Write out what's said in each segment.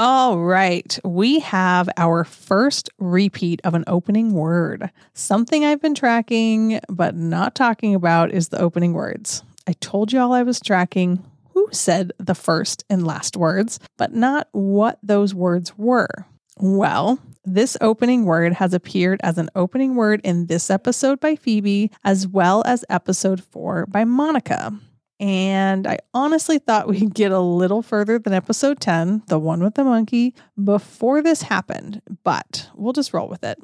All right, we have our first repeat of an opening word. Something I've been tracking but not talking about is the opening words. I told y'all I was tracking who said the first and last words, but not what those words were. Well, this opening word has appeared as an opening word in this episode by Phoebe, as well as episode four by Monica. And I honestly thought we'd get a little further than episode 10, the one with the monkey, before this happened, but we'll just roll with it.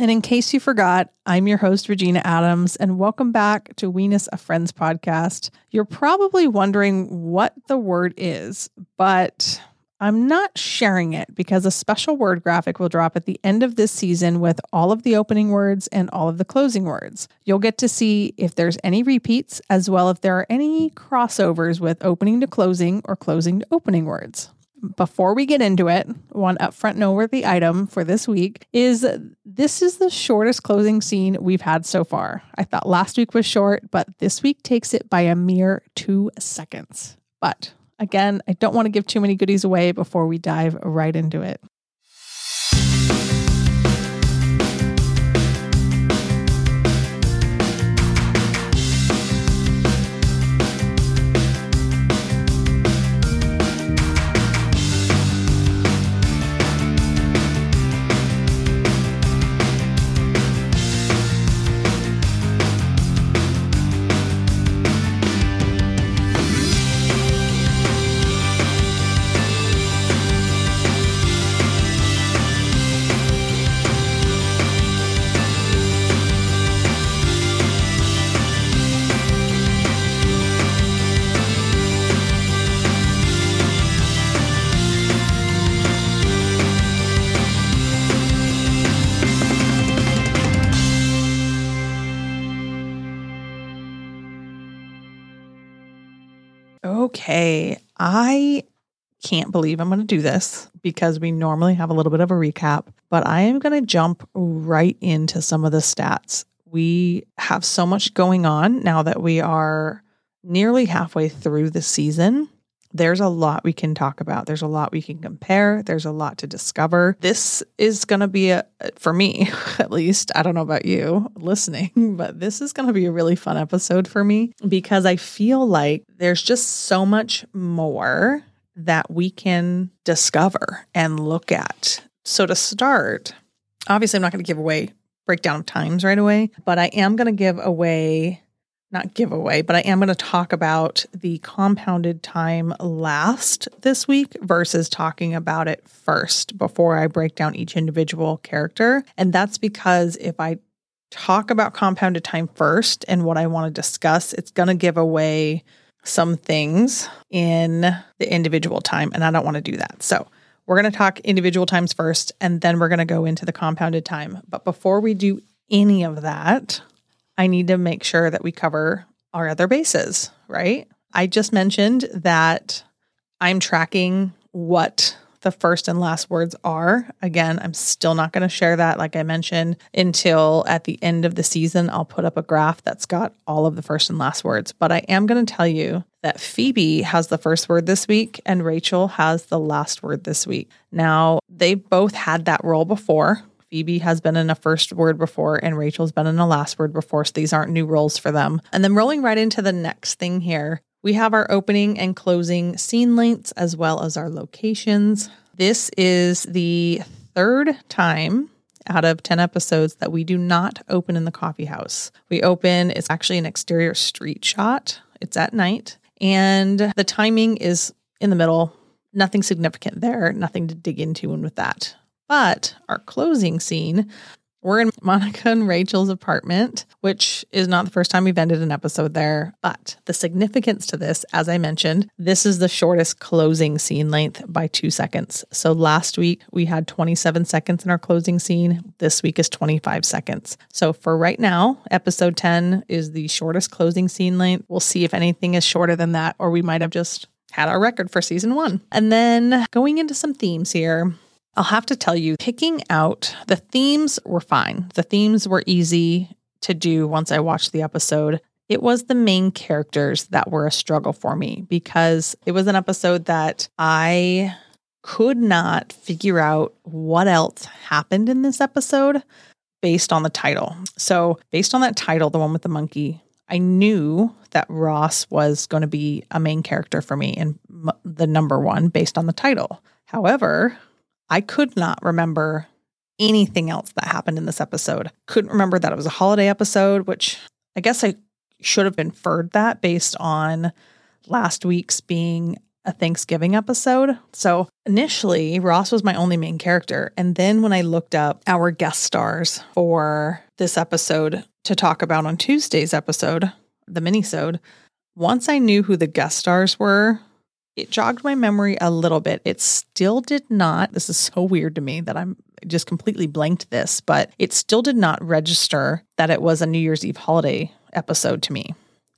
And in case you forgot, I'm your host, Regina Adams, and welcome back to Weenus a Friends podcast. You're probably wondering what the word is, but I'm not sharing it because a special word graphic will drop at the end of this season with all of the opening words and all of the closing words. You'll get to see if there's any repeats, as well if there are any crossovers with opening to closing or closing to opening words. Before we get into it, one upfront noteworthy item for this week is this is the shortest closing scene we've had so far. I thought last week was short, but this week takes it by a mere two seconds. But Again, I don't want to give too many goodies away before we dive right into it. Can't believe I'm going to do this because we normally have a little bit of a recap, but I am going to jump right into some of the stats. We have so much going on now that we are nearly halfway through the season. There's a lot we can talk about. There's a lot we can compare. There's a lot to discover. This is going to be a, for me at least, I don't know about you listening, but this is going to be a really fun episode for me because I feel like there's just so much more that we can discover and look at. So to start, obviously I'm not going to give away breakdown of times right away, but I am going to give away not give away, but I am going to talk about the compounded time last this week versus talking about it first before I break down each individual character. And that's because if I talk about compounded time first and what I want to discuss, it's going to give away some things in the individual time. And I don't want to do that. So we're going to talk individual times first, and then we're going to go into the compounded time. But before we do any of that, I need to make sure that we cover our other bases, right? I just mentioned that I'm tracking what the first and last words are. Again, I'm still not going to share that, like I mentioned, until at the end of the season. I'll put up a graph that's got all of the first and last words. But I am going to tell you that Phoebe has the first word this week and Rachel has the last word this week. Now, they both had that role before. Phoebe has been in a first word before and Rachel's been in a last word before. So these aren't new roles for them. And then rolling right into the next thing here, we have our opening and closing scene lengths as well as our locations. This is the third time out of 10 episodes that we do not open in the coffee house. We open, it's actually an exterior street shot, it's at night, and the timing is in the middle. Nothing significant there, nothing to dig into and with that. But our closing scene, we're in Monica and Rachel's apartment, which is not the first time we've ended an episode there. But the significance to this, as I mentioned, this is the shortest closing scene length by two seconds. So last week we had 27 seconds in our closing scene. This week is 25 seconds. So for right now, episode 10 is the shortest closing scene length. We'll see if anything is shorter than that, or we might have just had our record for season one. And then going into some themes here. I'll have to tell you, picking out the themes were fine. The themes were easy to do once I watched the episode. It was the main characters that were a struggle for me because it was an episode that I could not figure out what else happened in this episode based on the title. So, based on that title, the one with the monkey, I knew that Ross was going to be a main character for me and the number one based on the title. However, I could not remember anything else that happened in this episode. Couldn't remember that it was a holiday episode, which I guess I should have inferred that based on last week's being a Thanksgiving episode. So initially, Ross was my only main character. And then when I looked up our guest stars for this episode to talk about on Tuesday's episode, the minisode, once I knew who the guest stars were, it jogged my memory a little bit. It still did not, this is so weird to me that I'm just completely blanked this, but it still did not register that it was a New Year's Eve holiday episode to me.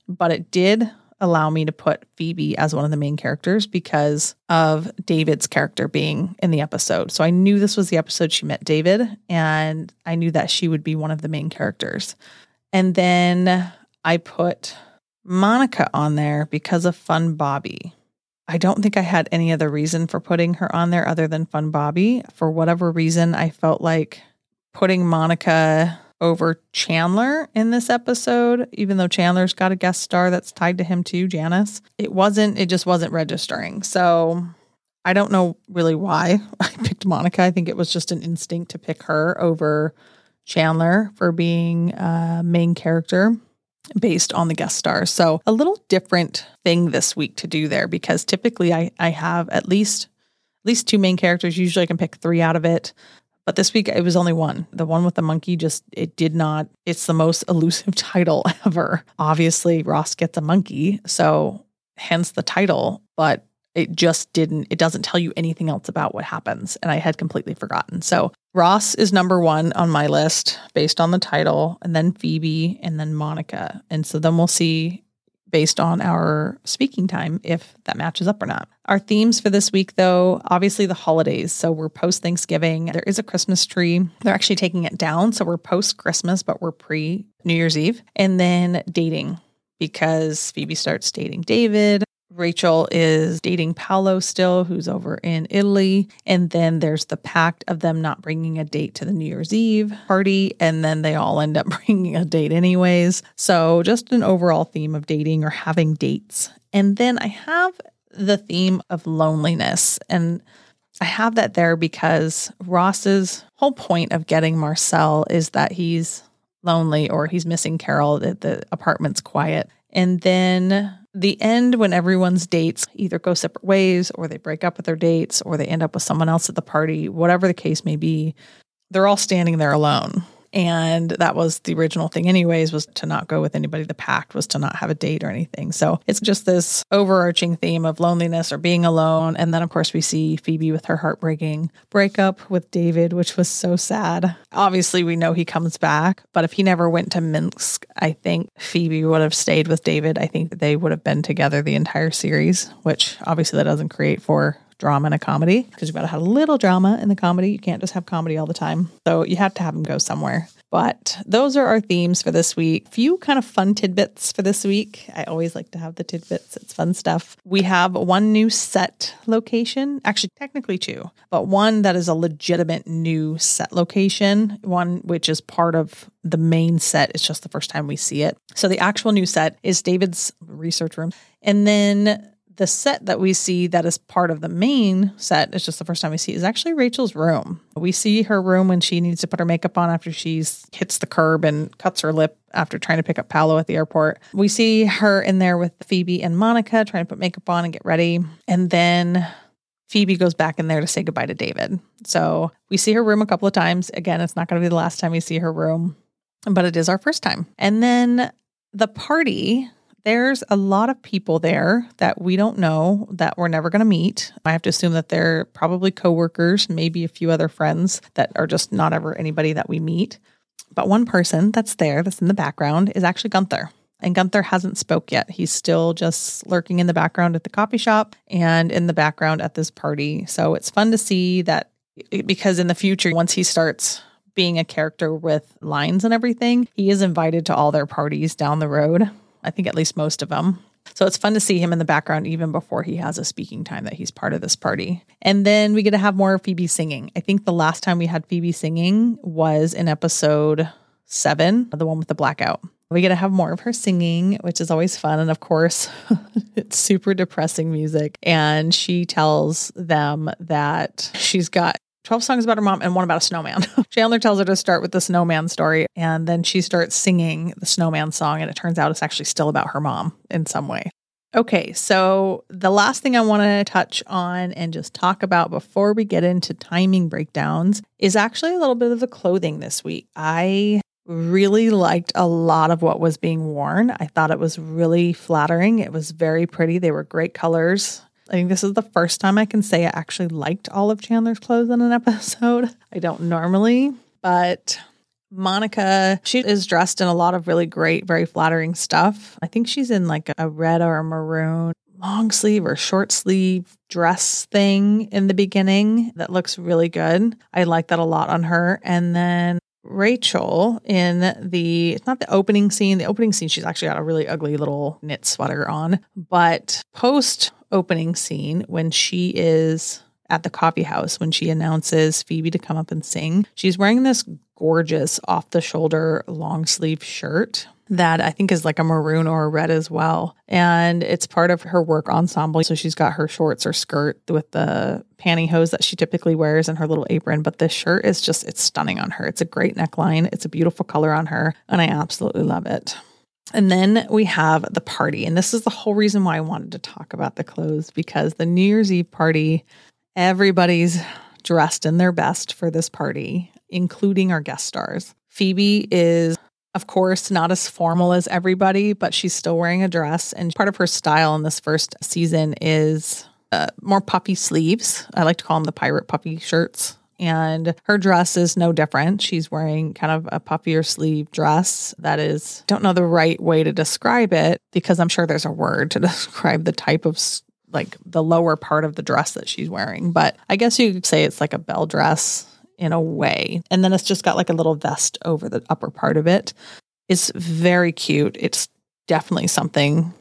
But it did allow me to put Phoebe as one of the main characters because of David's character being in the episode. So I knew this was the episode she met David, and I knew that she would be one of the main characters. And then I put Monica on there because of Fun Bobby. I don't think I had any other reason for putting her on there other than Fun Bobby. For whatever reason, I felt like putting Monica over Chandler in this episode, even though Chandler's got a guest star that's tied to him too, Janice. It wasn't, it just wasn't registering. So I don't know really why I picked Monica. I think it was just an instinct to pick her over Chandler for being a main character based on the guest stars. So a little different thing this week to do there because typically I, I have at least at least two main characters. Usually I can pick three out of it. But this week it was only one. The one with the monkey just it did not it's the most elusive title ever. Obviously Ross gets a monkey, so hence the title, but it just didn't it doesn't tell you anything else about what happens and I had completely forgotten. So Ross is number 1 on my list based on the title and then Phoebe and then Monica. And so then we'll see based on our speaking time if that matches up or not. Our themes for this week, though, obviously the holidays. So we're post Thanksgiving. There is a Christmas tree. They're actually taking it down. So we're post Christmas, but we're pre New Year's Eve. And then dating because Phoebe starts dating David. Rachel is dating Paolo still, who's over in Italy. And then there's the pact of them not bringing a date to the New Year's Eve party. And then they all end up bringing a date, anyways. So just an overall theme of dating or having dates. And then I have the theme of loneliness. And I have that there because Ross's whole point of getting Marcel is that he's lonely or he's missing Carol, that the apartment's quiet. And then the end when everyone's dates either go separate ways or they break up with their dates or they end up with someone else at the party, whatever the case may be, they're all standing there alone. And that was the original thing, anyways, was to not go with anybody. The pact was to not have a date or anything. So it's just this overarching theme of loneliness or being alone. And then, of course, we see Phoebe with her heartbreaking breakup with David, which was so sad. Obviously, we know he comes back, but if he never went to Minsk, I think Phoebe would have stayed with David. I think they would have been together the entire series, which obviously that doesn't create for drama in a comedy because you've got to have a little drama in the comedy. You can't just have comedy all the time. So you have to have them go somewhere. But those are our themes for this week. Few kind of fun tidbits for this week. I always like to have the tidbits, it's fun stuff. We have one new set location, actually, technically two, but one that is a legitimate new set location, one which is part of the main set. It's just the first time we see it. So the actual new set is David's research room. And then the set that we see that is part of the main set, it's just the first time we see, is actually Rachel's room. We see her room when she needs to put her makeup on after she's hits the curb and cuts her lip after trying to pick up Paolo at the airport. We see her in there with Phoebe and Monica trying to put makeup on and get ready. And then Phoebe goes back in there to say goodbye to David. So we see her room a couple of times. Again, it's not going to be the last time we see her room, but it is our first time. And then the party there's a lot of people there that we don't know that we're never going to meet. I have to assume that they're probably coworkers, maybe a few other friends that are just not ever anybody that we meet. But one person that's there, that's in the background, is actually Gunther. And Gunther hasn't spoke yet. He's still just lurking in the background at the coffee shop and in the background at this party. So it's fun to see that because in the future, once he starts being a character with lines and everything, he is invited to all their parties down the road. I think at least most of them. So it's fun to see him in the background even before he has a speaking time that he's part of this party. And then we get to have more Phoebe singing. I think the last time we had Phoebe singing was in episode seven, the one with the blackout. We get to have more of her singing, which is always fun. And of course, it's super depressing music. And she tells them that she's got 12 songs about her mom and one about a snowman. Chandler tells her to start with the snowman story. And then she starts singing the snowman song. And it turns out it's actually still about her mom in some way. Okay, so the last thing I want to touch on and just talk about before we get into timing breakdowns is actually a little bit of the clothing this week. I really liked a lot of what was being worn. I thought it was really flattering. It was very pretty. They were great colors. I think this is the first time I can say I actually liked all of Chandler's clothes in an episode. I don't normally, but Monica, she is dressed in a lot of really great, very flattering stuff. I think she's in like a red or a maroon long sleeve or short sleeve dress thing in the beginning that looks really good. I like that a lot on her. And then Rachel in the it's not the opening scene. The opening scene, she's actually got a really ugly little knit sweater on. But post opening scene, when she is at the coffee house, when she announces Phoebe to come up and sing, she's wearing this gorgeous off the shoulder long sleeve shirt that I think is like a maroon or a red as well. And it's part of her work ensemble. So she's got her shorts or skirt with the pantyhose that she typically wears and her little apron. But this shirt is just, it's stunning on her. It's a great neckline. It's a beautiful color on her. And I absolutely love it. And then we have the party. And this is the whole reason why I wanted to talk about the clothes because the New Year's Eve party, everybody's dressed in their best for this party, including our guest stars. Phoebe is of course, not as formal as everybody, but she's still wearing a dress. And part of her style in this first season is uh, more puffy sleeves. I like to call them the pirate puffy shirts. And her dress is no different. She's wearing kind of a puffier sleeve dress that is, don't know the right way to describe it because I'm sure there's a word to describe the type of like the lower part of the dress that she's wearing. But I guess you could say it's like a bell dress in a way. And then it's just got like a little vest over the upper part of it. It's very cute. It's definitely something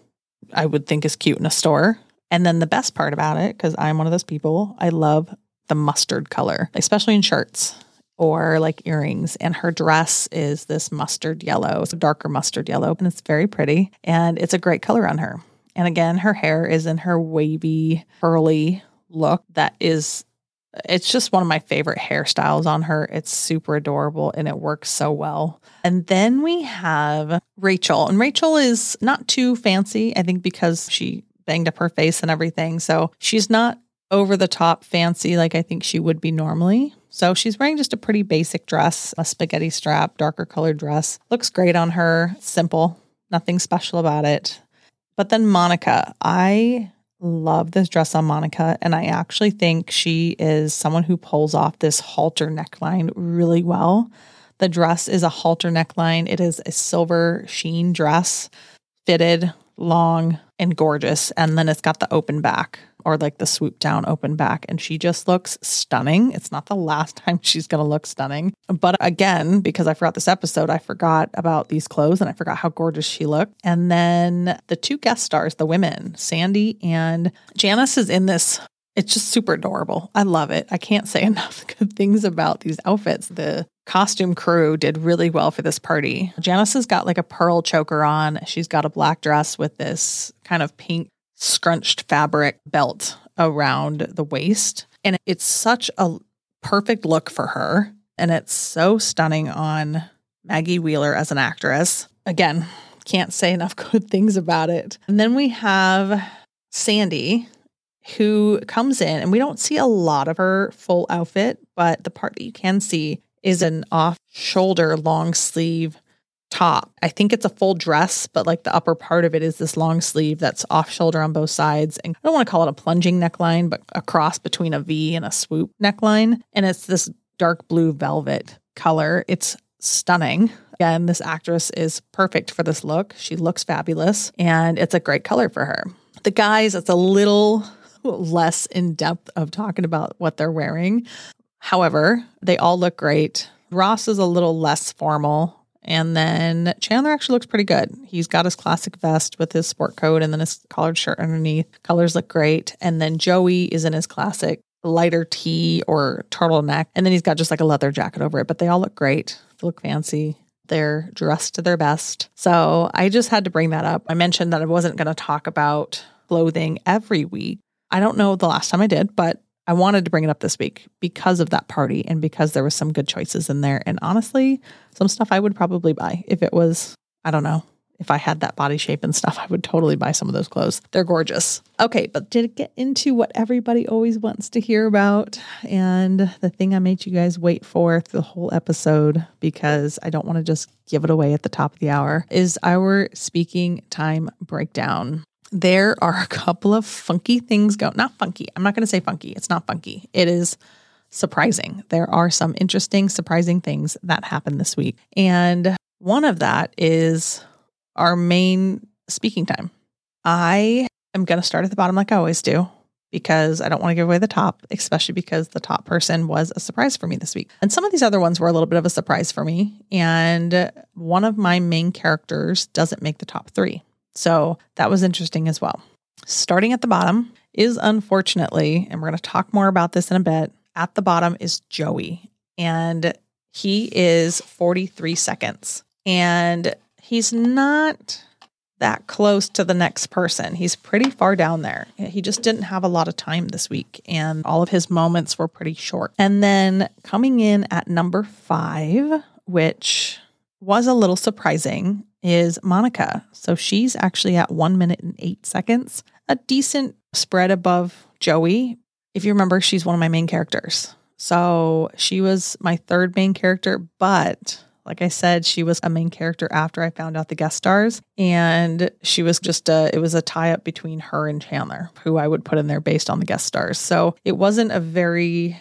I would think is cute in a store. And then the best part about it, because I'm one of those people, I love the mustard color, especially in shirts or like earrings. And her dress is this mustard yellow. It's a darker mustard yellow, and it's very pretty. And it's a great color on her. And again, her hair is in her wavy, curly look that is it's just one of my favorite hairstyles on her. It's super adorable and it works so well. And then we have Rachel, and Rachel is not too fancy, I think, because she banged up her face and everything. So she's not over the top fancy like I think she would be normally. So she's wearing just a pretty basic dress, a spaghetti strap, darker colored dress. Looks great on her, simple, nothing special about it. But then Monica, I love this dress on Monica. And I actually think she is someone who pulls off this halter neckline really well. The dress is a halter neckline, it is a silver sheen dress, fitted, long, and gorgeous. And then it's got the open back or like the swoop down open back. And she just looks stunning. It's not the last time she's going to look stunning. But again, because I forgot this episode, I forgot about these clothes and I forgot how gorgeous she looked. And then the two guest stars, the women, Sandy and Janice, is in this it's just super adorable. I love it. I can't say enough good things about these outfits. The costume crew did really well for this party. Janice has got like a pearl choker on. She's got a black dress with this kind of pink scrunched fabric belt around the waist. And it's such a perfect look for her. And it's so stunning on Maggie Wheeler as an actress. Again, can't say enough good things about it. And then we have Sandy, who comes in, and we don't see a lot of her full outfit, but the part that you can see is an off shoulder long sleeve top. I think it's a full dress, but like the upper part of it is this long sleeve that's off shoulder on both sides. And I don't want to call it a plunging neckline, but a cross between a V and a swoop neckline. And it's this dark blue velvet color. It's stunning. Again, this actress is perfect for this look. She looks fabulous and it's a great color for her. The guys, it's a little less in depth of talking about what they're wearing. However, they all look great. Ross is a little less formal And then Chandler actually looks pretty good. He's got his classic vest with his sport coat and then his collared shirt underneath. Colors look great. And then Joey is in his classic lighter tee or turtleneck. And then he's got just like a leather jacket over it. But they all look great. They look fancy. They're dressed to their best. So I just had to bring that up. I mentioned that I wasn't going to talk about clothing every week. I don't know the last time I did, but I wanted to bring it up this week because of that party and because there was some good choices in there. And honestly, some stuff I would probably buy if it was, I don't know, if I had that body shape and stuff, I would totally buy some of those clothes. They're gorgeous. Okay, but to get into what everybody always wants to hear about and the thing I made you guys wait for the whole episode because I don't want to just give it away at the top of the hour is our speaking time breakdown there are a couple of funky things go not funky. I'm not going to say funky. It's not funky. It is surprising. There are some interesting, surprising things that happened this week. And one of that is our main speaking time. I am going to start at the bottom like I always do because I don't want to give away the top, especially because the top person was a surprise for me this week. And some of these other ones were a little bit of a surprise for me. And one of my main characters doesn't make the top three. So that was interesting as well. Starting at the bottom is unfortunately, and we're going to talk more about this in a bit, at the bottom is Joey. And he is 43 seconds. And he's not that close to the next person. He's pretty far down there. He just didn't have a lot of time this week, and all of his moments were pretty short. And then coming in at number five, which was a little surprising, is Monica. So she's actually at one minute and eight seconds, a decent spread above Joey. If you remember, she's one of my main characters. So she was my third main character, but like I said, she was a main character after I found out the guest stars. And she was just a, it was a tie up between her and Chandler, who I would put in there based on the guest stars. So it wasn't a very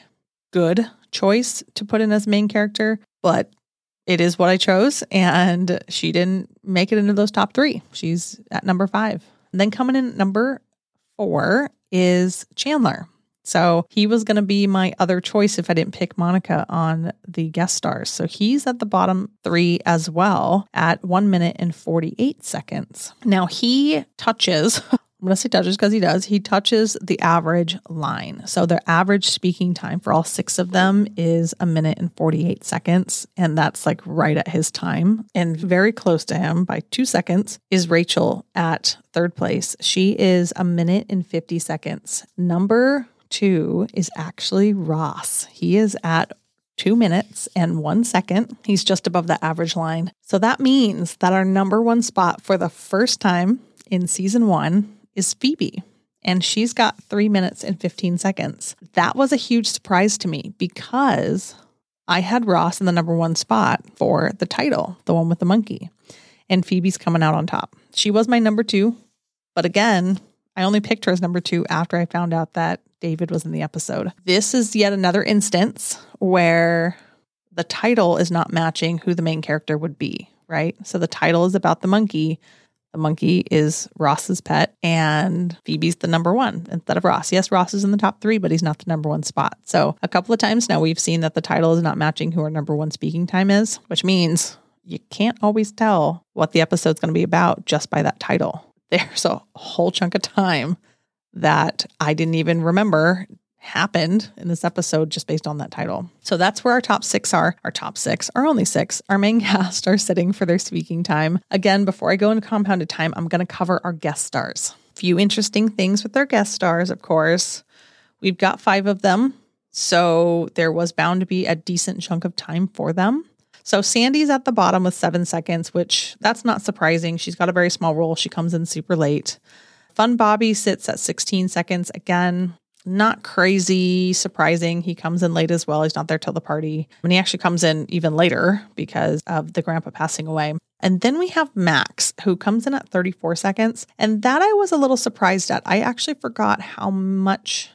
good choice to put in as main character, but it is what I chose. And she didn't make it into those top three. She's at number five. And then coming in at number four is Chandler. So he was going to be my other choice if I didn't pick Monica on the guest stars. So he's at the bottom three as well at one minute and 48 seconds. Now he touches Going to say touches because he does. He touches the average line. So their average speaking time for all six of them is a minute and 48 seconds. And that's like right at his time. And very close to him by two seconds is Rachel at third place. She is a minute and 50 seconds. Number two is actually Ross. He is at two minutes and one second. He's just above the average line. So that means that our number one spot for the first time in season one is Phoebe, and she's got three minutes and 15 seconds. That was a huge surprise to me because I had Ross in the number one spot for the title, the one with the monkey, and Phoebe's coming out on top. She was my number two, but again, I only picked her as number two after I found out that David was in the episode. This is yet another instance where the title is not matching who the main character would be, right? So the title is about the monkey, the monkey is Ross's pet, and Phoebe's the number one instead of Ross. Yes, Ross is in the top three, but he's not the number one spot. So, a couple of times now we've seen that the title is not matching who our number one speaking time is, which means you can't always tell what the episode's going to be about just by that title. There's a whole chunk of time that I didn't even remember happened in this episode just based on that title. So that's where our top six are. Our top six are only six. Our main cast are sitting for their speaking time. Again, before I go into compounded time, I'm going to cover our guest stars. A Few interesting things with their guest stars, of course. We've got five of them. So there was bound to be a decent chunk of time for them. So Sandy's at the bottom with seven seconds, which that's not surprising. She's got a very small role. She comes in super late. Fun Bobby sits at 16 seconds. Again, not crazy surprising. He comes in late as well. He's not there till the party. And he actually comes in even later because of the grandpa passing away. And then we have Max, who comes in at 34 seconds. And that I was a little surprised at. I actually forgot how much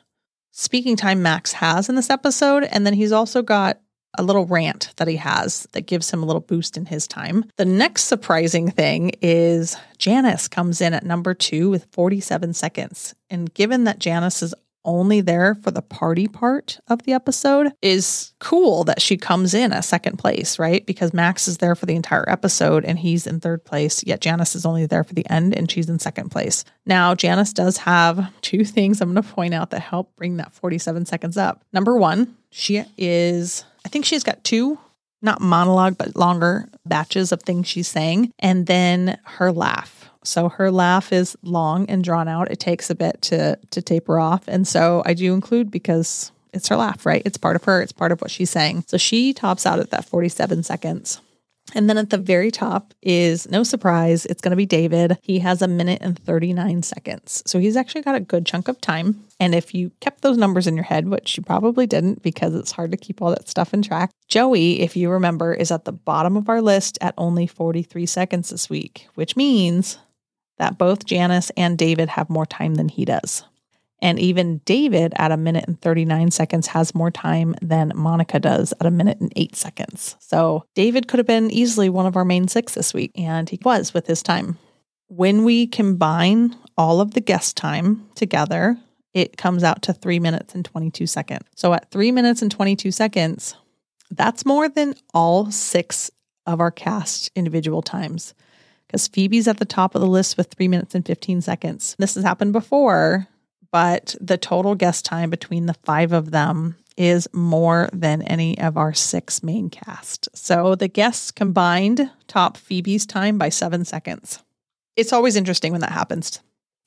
speaking time Max has in this episode. And then he's also got a little rant that he has that gives him a little boost in his time. The next surprising thing is Janice comes in at number two with 47 seconds. And given that Janice is only there for the party part of the episode is cool that she comes in at second place, right? Because Max is there for the entire episode and he's in third place, yet Janice is only there for the end and she's in second place. Now, Janice does have two things I'm going to point out that help bring that 47 seconds up. Number one, she is, I think she's got two not monologue, but longer batches of things she's saying. And then her laugh. So her laugh is long and drawn out. It takes a bit to to taper off. And so I do include because it's her laugh, right? It's part of her, it's part of what she's saying. So she tops out at that 47 seconds. And then at the very top is no surprise, it's going to be David. He has a minute and 39 seconds. So he's actually got a good chunk of time. And if you kept those numbers in your head, which you probably didn't because it's hard to keep all that stuff in track, Joey, if you remember, is at the bottom of our list at only 43 seconds this week, which means that both Janice and David have more time than he does. And even David at a minute and 39 seconds has more time than Monica does at a minute and eight seconds. So David could have been easily one of our main six this week, and he was with his time. When we combine all of the guest time together, it comes out to three minutes and 22 seconds. So at three minutes and 22 seconds, that's more than all six of our cast individual times because Phoebe's at the top of the list with three minutes and 15 seconds. This has happened before, but the total guest time between the five of them is more than any of our six main cast. So the guests combined top Phoebe's time by seven seconds. It's always interesting when that happens.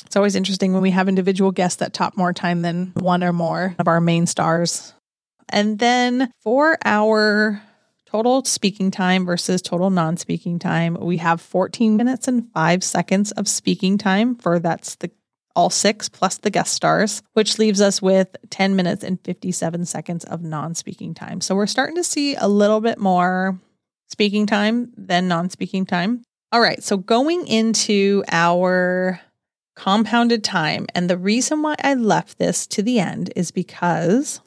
It's always interesting when we have individual guests that top more time than one or more of our main stars. And then for our total speaking time versus total non speaking time, we have 14 minutes and five seconds of speaking time for that's the all six plus the guest stars, which leaves us with 10 minutes and 57 seconds of non speaking time. So we're starting to see a little bit more speaking time than non speaking time. All right. So going into our compounded time, and the reason why I left this to the end is because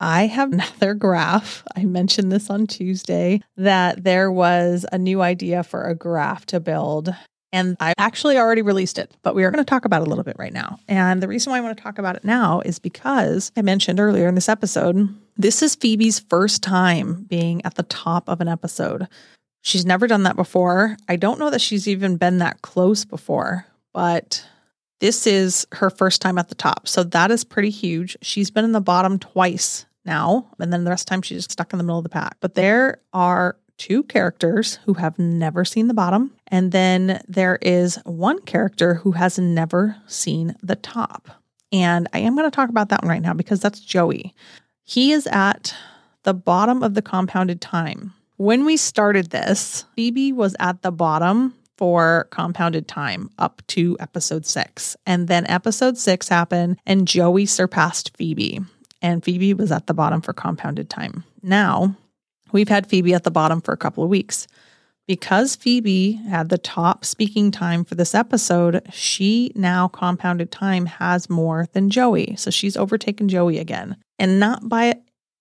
I have another graph. I mentioned this on Tuesday that there was a new idea for a graph to build. And I actually already released it, but we are going to talk about it a little bit right now. And the reason why I want to talk about it now is because I mentioned earlier in this episode, this is Phoebe's first time being at the top of an episode. She's never done that before. I don't know that she's even been that close before, but this is her first time at the top. So that is pretty huge. She's been in the bottom twice now, and then the rest of the time she's stuck in the middle of the pack. But there are two characters who have never seen the bottom, and then there is one character who has never seen the top. And I am going to talk about that one right now because that's Joey. He is at the bottom of the compounded time. When we started this, Phoebe was at the bottom for compounded time up to episode six. And then episode six happened and Joey surpassed Phoebe and Phoebe was at the bottom for compounded time. Now, we've had Phoebe at the bottom for a couple of weeks. Because Phoebe had the top speaking time for this episode, she now compounded time has more than Joey. So she's overtaken Joey again, and not by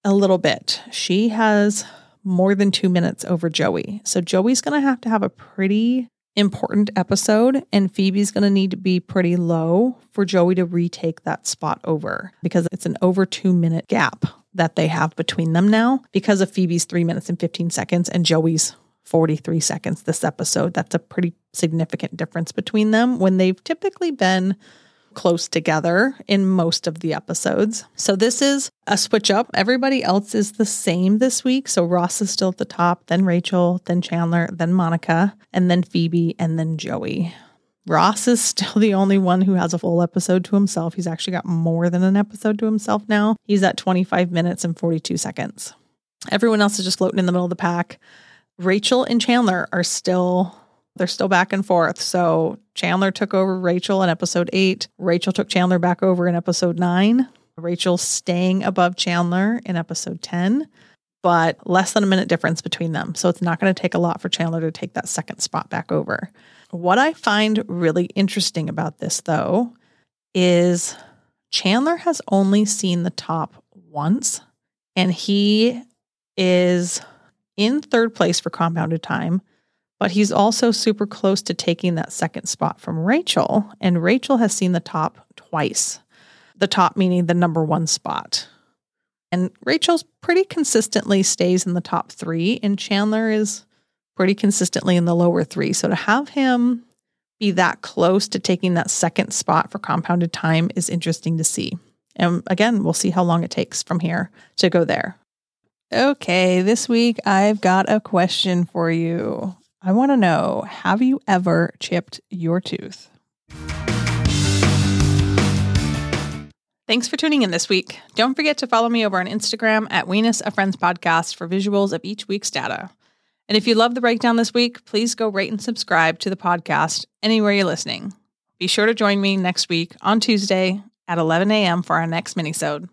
a little bit. She has more than two minutes over Joey. So Joey's going to have to have a pretty important episode, and Phoebe's going to need to be pretty low for Joey to retake that spot over because it's an over two minute gap that they have between them now because of Phoebe's three minutes and 15 seconds and Joey's 43 seconds this episode. That's a pretty significant difference between them when they've typically been close together in most of the episodes. So this is a switch up. Everybody else is the same this week. So Ross is still at the top, then Rachel, then Chandler, then Monica, and then Phoebe, and then Joey. Ross is still the only one who has a full episode to himself. He's actually got more than an episode to himself now. He's at 25 minutes and 42 seconds. Everyone else is just floating in the middle of the pack. Rachel and Chandler are still they're still back and forth. So Chandler took over Rachel in episode eight. Rachel took Chandler back over in episode nine. Rachel staying above Chandler in episode 10, but less than a minute difference between them. So it's not going to take a lot for Chandler to take that second spot back over. What I find really interesting about this, though, is Chandler has only seen the top once, and he is in third place for compounded time but he's also super close to taking that second spot from Rachel. And Rachel has seen the top twice. the top meaning the number one spot. And Rachel's pretty consistently stays in the top three, and Chandler is pretty consistently in the lower three. So to have him be that close to taking that second spot for compounded time is interesting to see. And again, we'll see how long it takes from here to go there. Okay, this week I've got a question for you. I want to know Have you ever chipped your tooth? Thanks for tuning in this week. Don't forget to follow me over on Instagram at Weenus, a Friends podcast for visuals of each week's data. And if you love the breakdown this week, please go rate and subscribe to the podcast anywhere you're listening. Be sure to join me next week on Tuesday at 11 a.m. for our next minisode.